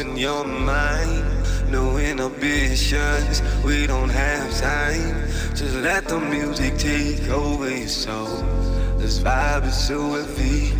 open your mind. No inhibitions, we don't have time. Just let the music take over your soul. This vibe is so heavy.